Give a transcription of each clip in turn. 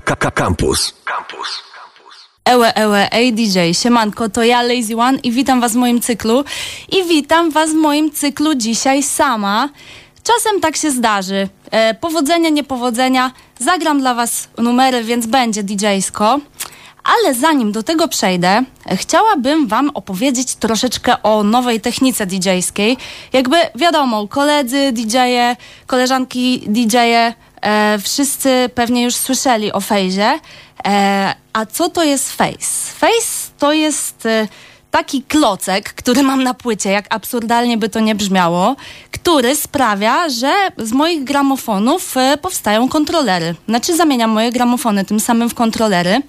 Campus. Campus. Ewe, ewe, ej DJ, siemanko, to ja Lazy One i witam was w moim cyklu. I witam was w moim cyklu dzisiaj sama. Czasem tak się zdarzy. E, powodzenia, niepowodzenia. Zagram dla was numery, więc będzie DJ-sko. Ale zanim do tego przejdę, chciałabym Wam opowiedzieć troszeczkę o nowej technice DJ-skiej. Jakby wiadomo, koledzy DJ-e, koleżanki DJ-e, e, wszyscy pewnie już słyszeli o fejzie. E, a co to jest face? Face to jest e, taki klocek, który mam na płycie, jak absurdalnie by to nie brzmiało, który sprawia, że z moich gramofonów e, powstają kontrolery. Znaczy zamieniam moje gramofony tym samym w kontrolery.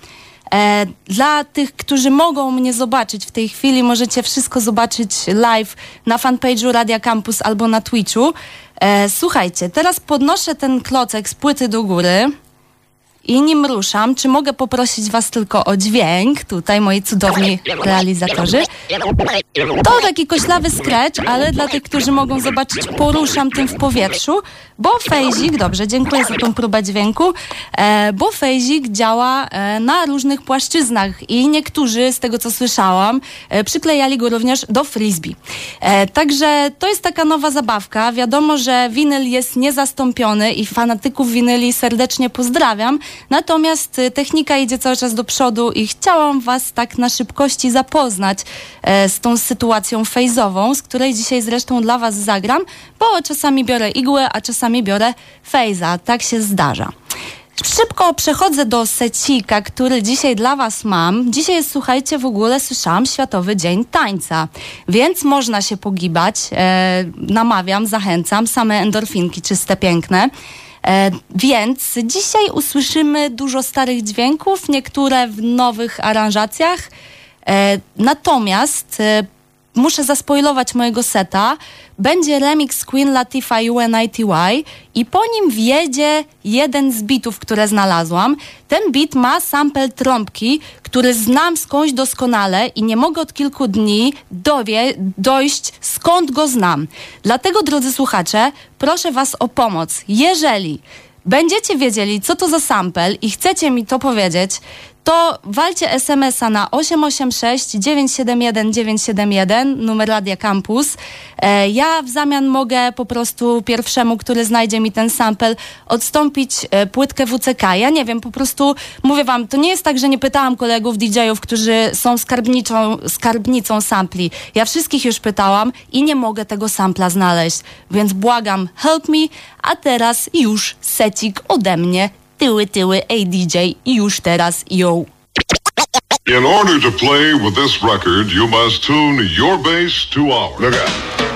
E, dla tych, którzy mogą mnie zobaczyć w tej chwili, możecie wszystko zobaczyć live na fanpage'u Radia Campus albo na Twitchu. E, słuchajcie, teraz podnoszę ten klocek z płyty do góry i nim ruszam, czy mogę poprosić Was tylko o dźwięk, tutaj moi cudowni realizatorzy. To taki koślawy scratch, ale dla tych, którzy mogą zobaczyć, poruszam tym w powietrzu, bo Fejzik, dobrze, dziękuję za tą próbę dźwięku, e, bo Fejzik działa e, na różnych płaszczyznach i niektórzy, z tego co słyszałam, e, przyklejali go również do frisbee. Także to jest taka nowa zabawka. Wiadomo, że winyl jest niezastąpiony i fanatyków winyli serdecznie pozdrawiam, natomiast e, technika idzie cały czas do przodu i chciałam Was tak na szybkości zapoznać e, z tą sytuacją fejzową, z której dzisiaj zresztą dla Was zagram, bo czasami biorę igłę, a czasami biorę fejza. Tak się zdarza. Szybko przechodzę do secika, który dzisiaj dla Was mam. Dzisiaj jest, słuchajcie, w ogóle słyszałam Światowy Dzień Tańca, więc można się pogibać. E, namawiam, zachęcam, same endorfinki czyste, piękne. E, więc dzisiaj usłyszymy dużo starych dźwięków, niektóre w nowych aranżacjach. E, natomiast e, muszę zaspoilować mojego seta. Będzie remix Queen Latifah UNITY i po nim wjedzie jeden z bitów, które znalazłam. Ten bit ma sample trąbki, który znam skądś doskonale i nie mogę od kilku dni dowie, dojść skąd go znam. Dlatego, drodzy słuchacze, proszę Was o pomoc. Jeżeli będziecie wiedzieli, co to za sample i chcecie mi to powiedzieć, to walcie SMS-a na 886 971 971, numer Radia Campus. E, ja w zamian mogę po prostu pierwszemu, który znajdzie mi ten sample, odstąpić e, płytkę WCK. Ja nie wiem, po prostu mówię wam, to nie jest tak, że nie pytałam kolegów DJ-ów, którzy są skarbniczą, skarbnicą sampli. Ja wszystkich już pytałam i nie mogę tego sampla znaleźć. Więc błagam, help me, a teraz już secik ode mnie tyły, tyły, ej DJ, już teraz, yo. In order to play with this record, you must tune your bass to ours. Look out.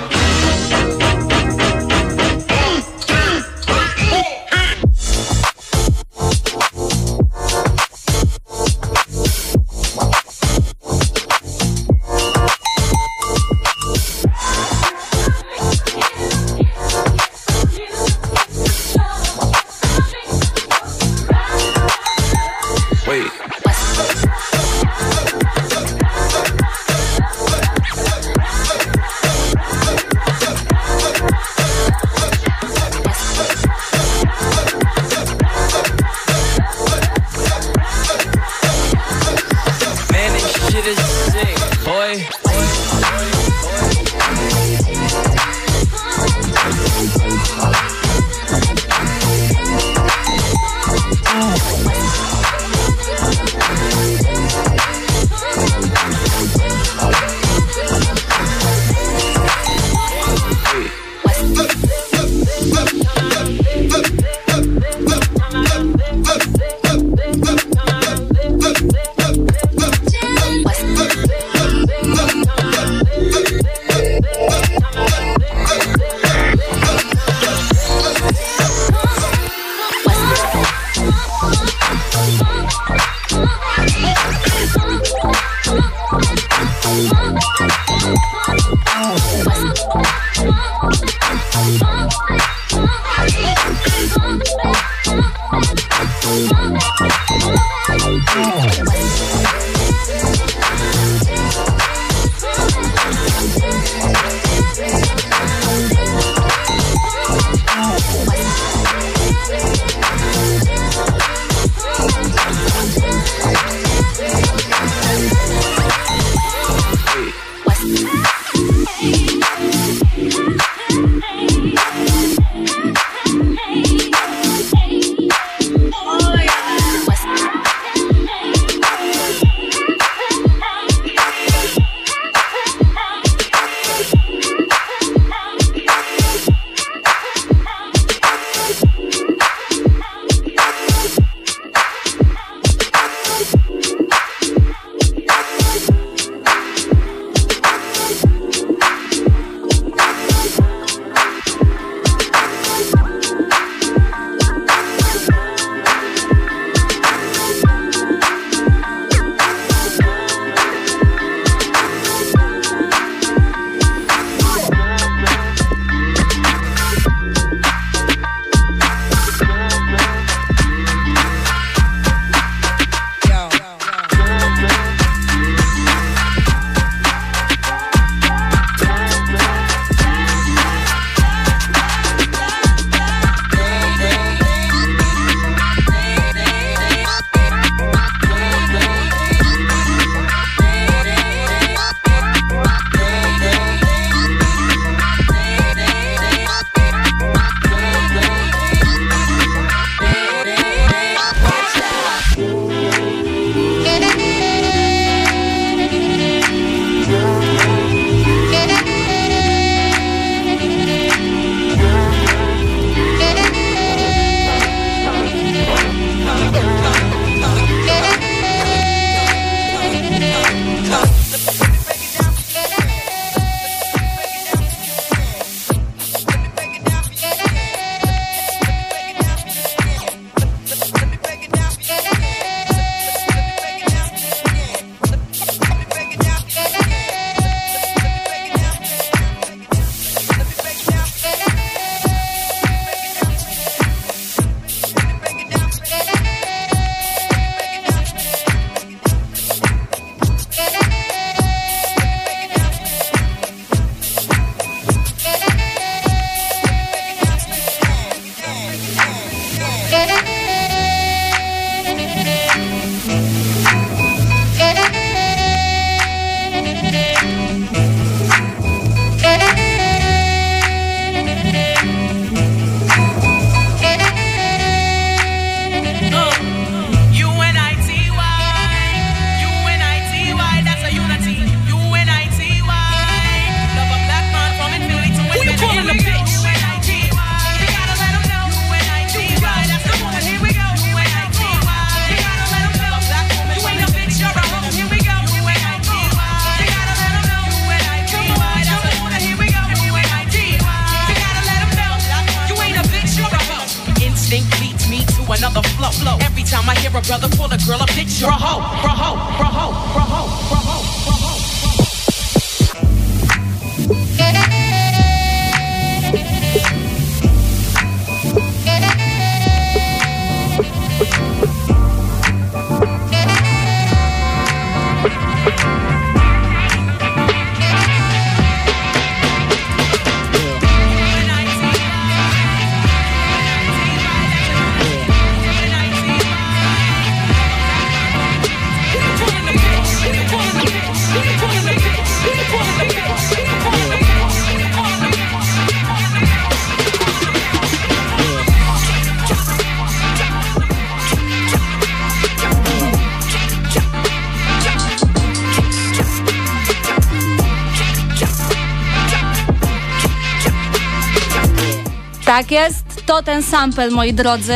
Tak jest, to ten sample, moi drodzy.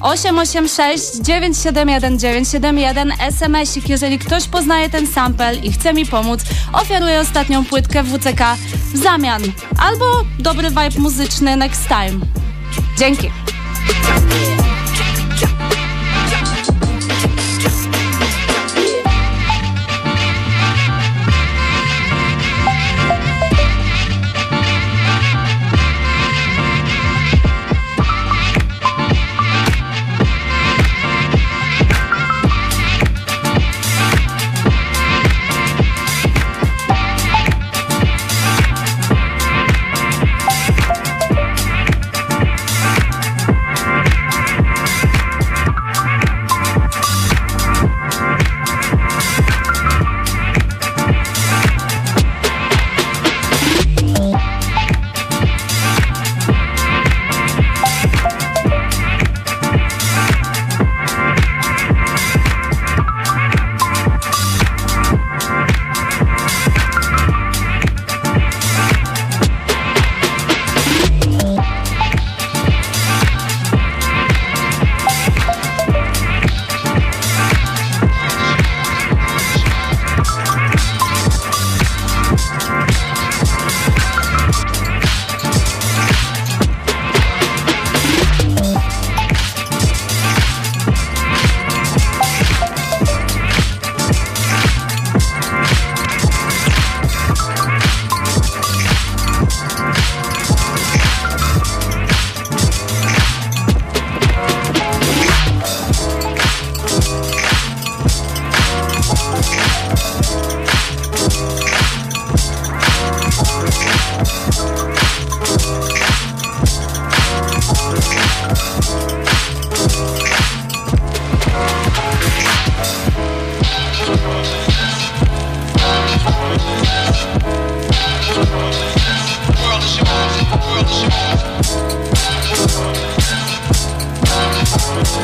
886 971 971 SMS-ik. Jeżeli ktoś poznaje ten sample i chce mi pomóc, oferuję ostatnią płytkę WCK w zamian. Albo dobry vibe muzyczny next time. Dzięki.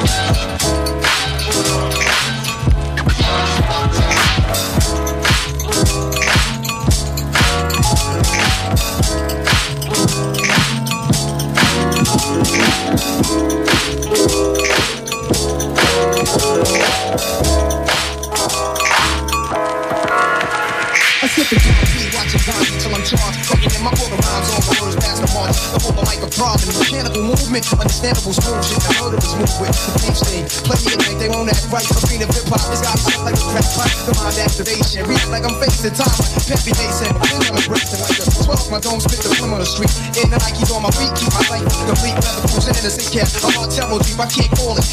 Thank wasting time. Peppy they said, I'm celebrating like the 12. My dome spit the film on the street. In the Nikes on my feet, keep my life complete. Leather cruising in the sick Cap. I'm on tempo deep, I can't call it.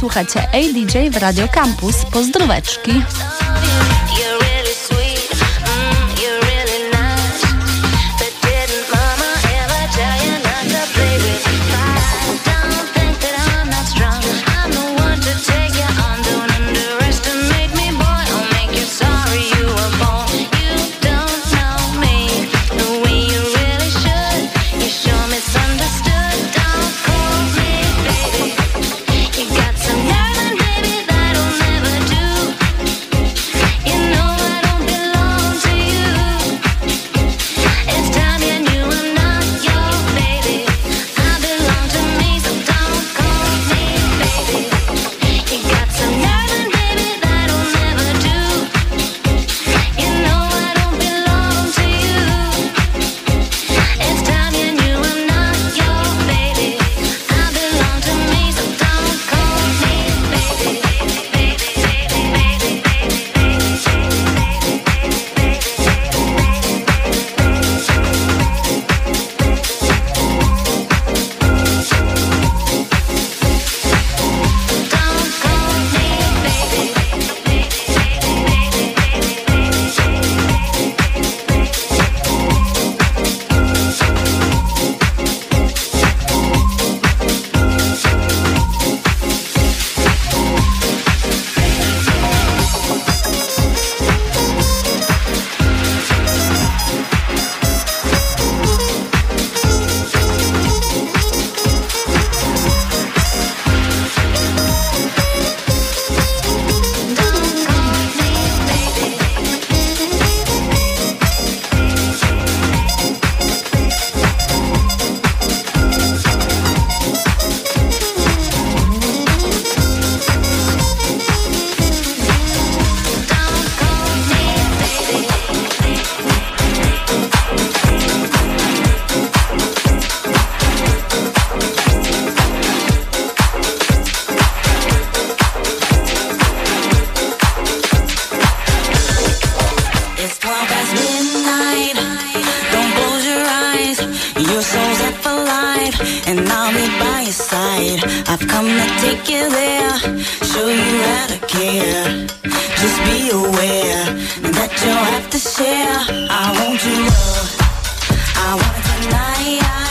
Słuchajcie ADJ w Radio Campus. Pozdróweczki. Your soul's up alive, and I'll be by your side. I've come to take you there, show you how to care. Just be aware that you'll have to share. I want you love, I want it tonight.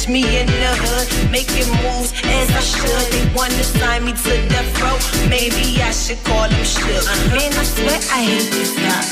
Catch me in the hood, making moves as I should. They wanna sign me to death row. Maybe I should call them shook. Man, I swear I hate these guys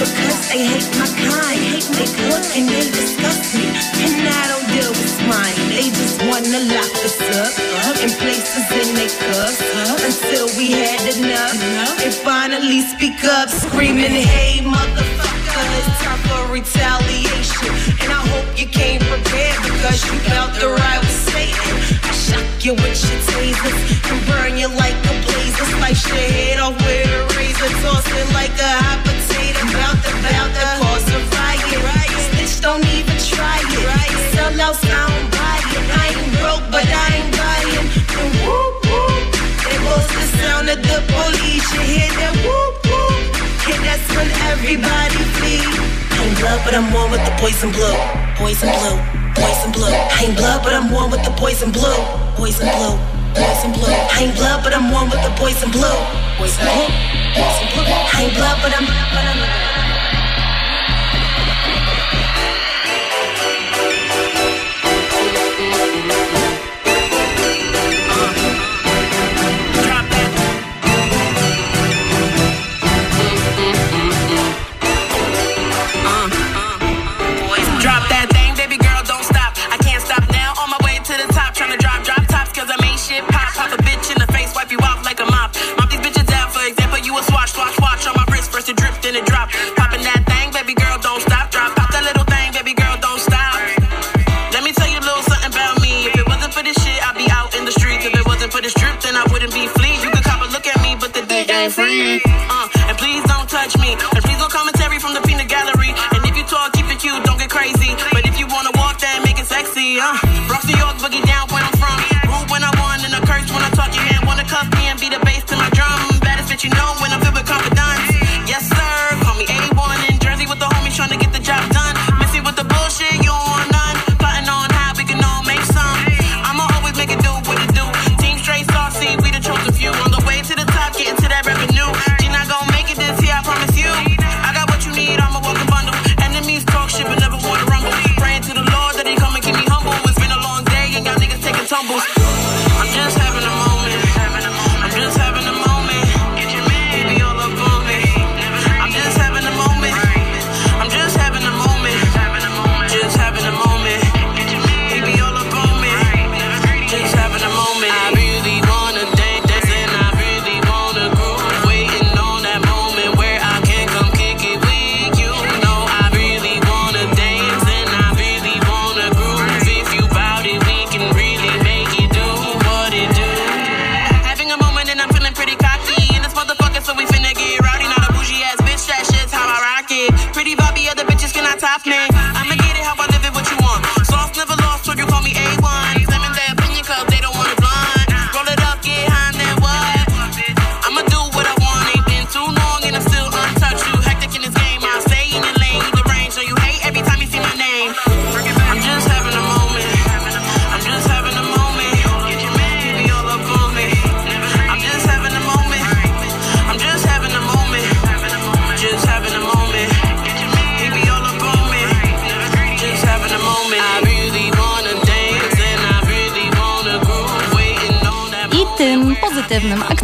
because they hate my kind. Hate my look and they disgust me, and I don't deal with swine. They just wanna lock us up uh, in places in their cups uh, until we had enough and finally speak up, screaming, "Hey, motherfucker, it's time for retaliation." And I hope you came prepared because you felt the ride with Satan. I shock you with your tasers and burn you like a blazer, slice your head off with a razor, toss it like a hot potato, bout to bout to cause a riot. Snitch, don't even try it. Sell out, I don't buy it. I ain't broke, but I ain't buying. And whoop whoop, there goes the sound of the police. You hear that whoop that's when everybody flee. I ain't blood, but I'm one with the poison blue. Poison blue, poison blue. I ain't blood, but I'm one with the poison blue. Poison blue, poison blue. I ain't blood, but I'm one with the poison blue. Poison blue, poison blue. I ain't blood, but I'm. But I'm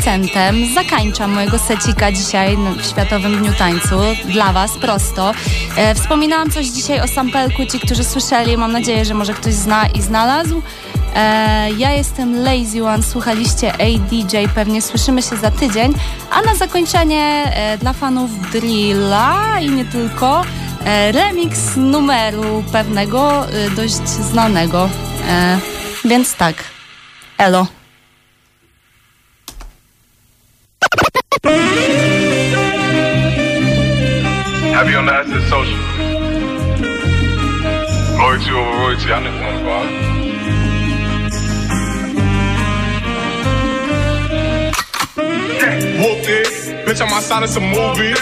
akcentem zakańczam mojego secika dzisiaj w Światowym Dniu Tańcu. Dla Was prosto. E, wspominałam coś dzisiaj o sampelku. Ci, którzy słyszeli, mam nadzieję, że może ktoś zna i znalazł. E, ja jestem Lazy One, słuchaliście ADJ, pewnie słyszymy się za tydzień. A na zakończenie e, dla fanów drilla i nie tylko e, remix numeru pewnego e, dość znanego. E, więc tak, elo. Have you on the asset social? Loyalty over royalty, I know one about. Whoop it, bitch, I'm outside of some movies.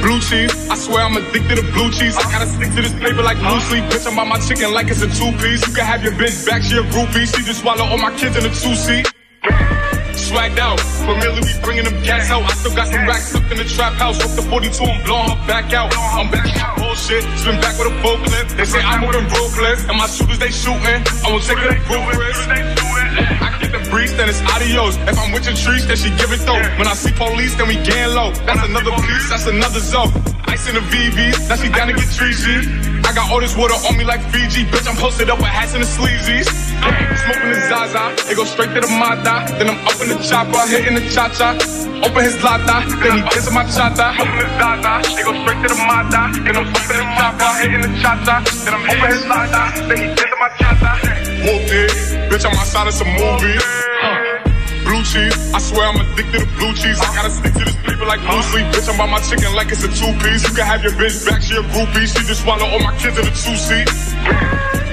Blue cheese, I swear I'm addicted to blue cheese. I gotta stick to this paper like blue sleep. Bitch, I'm on my chicken like it's a two piece. You can have your bitch back, she a groupie. She just swallow all my kids in a two seat. Swagged out, But familiar, we bringing them gas out. I still got some racks stuck in the trap house. Off the 42, I'm blowing her back out. I'm back out, bullshit. Spin back with a forklift. They say I'm moving ruthless, and my shooters they shooting. I won't take it ruthless. I get the breeze, then it's adios. If I'm with your trees, then she give it though. When I see police, then we gang low. That's another piece, that's another zone. Ice in the VVs, now she down to get treachy. I got all this water on me like Fiji. Bitch, I'm posted up with hats and the sleazies. Smoking the Zaza, it go straight to the Mata. Then I'm up in the chopper, hitting the cha cha. Open his lata, then he gets my chata. Smoking the Zaza, it go straight to the Mata. Then I'm up in the chopper, hitting the cha cha. Then I'm open his lata, then he gets my chata. Whooped it, bitch, I'm outside of some movie. Blue cheese, I swear I'm addicted to blue cheese. I gotta stick to this paper like blue sleep. Bitch, I'm by my chicken like it's a two piece. You can have your bitch back, she a groupie. She just swallow all my kids in a two seat.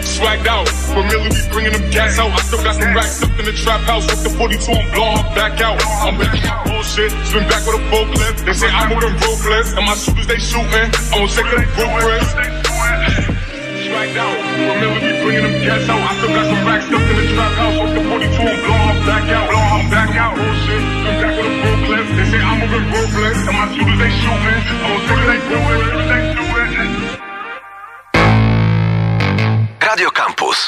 Swagged out, familiar, we bringing them gas out. I still got some racks up in the trap house. With the 42, I'm blowing back out. I'm back out, bullshit. Spin back with a forklift. They say I'm moving ruthless, and my shooters they shooting. I won't take it ruthless. Remember me bringing them cats out. I still got some racks in the trap house. The 42 and blow back out. Blow back out. Bullshit. Come back with a They say I'm. And my shooters ain't shooting. I'm gonna doing. Radio Campus.